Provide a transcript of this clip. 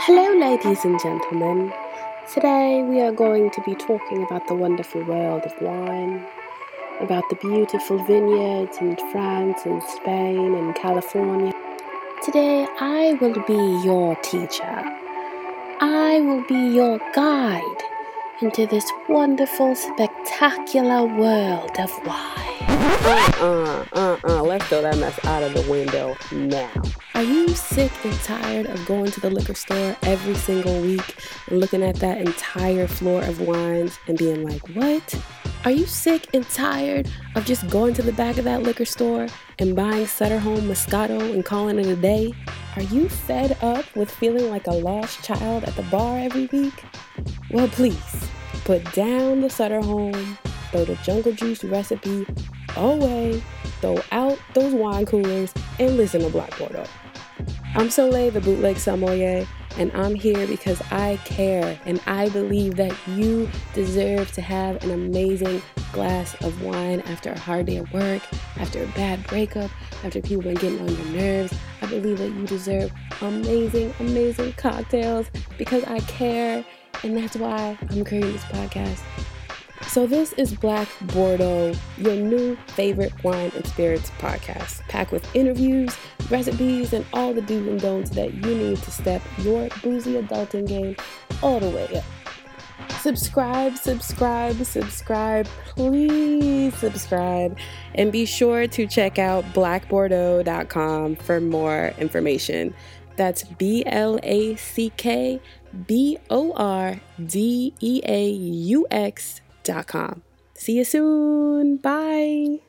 Hello, ladies and gentlemen. Today we are going to be talking about the wonderful world of wine, about the beautiful vineyards in France and Spain and California. Today I will be your teacher. I will be your guide into this wonderful, spectacular world of wine. Uh uh, uh, uh. let's throw that mess out of the window now. Are you sick and tired of going to the liquor store every single week and looking at that entire floor of wines and being like, what? Are you sick and tired of just going to the back of that liquor store and buying Sutter Home Moscato and calling it a day? Are you fed up with feeling like a lost child at the bar every week? Well, please put down the Sutter Home, throw the Jungle Juice recipe away, throw out those wine coolers, and listen to Black Bordeaux. I'm Solé, the bootleg sommelier, and I'm here because I care and I believe that you deserve to have an amazing glass of wine after a hard day at work, after a bad breakup, after people have been getting on your nerves. I believe that you deserve amazing, amazing cocktails because I care, and that's why I'm creating this podcast. So, this is Black Bordeaux, your new favorite wine and spirits podcast, packed with interviews, recipes, and all the do's and don'ts that you need to step your boozy adulting game all the way up. Subscribe, subscribe, subscribe. Please subscribe. And be sure to check out blackbordeaux.com for more information. That's B L A C K B O R D E A U See you soon. Bye.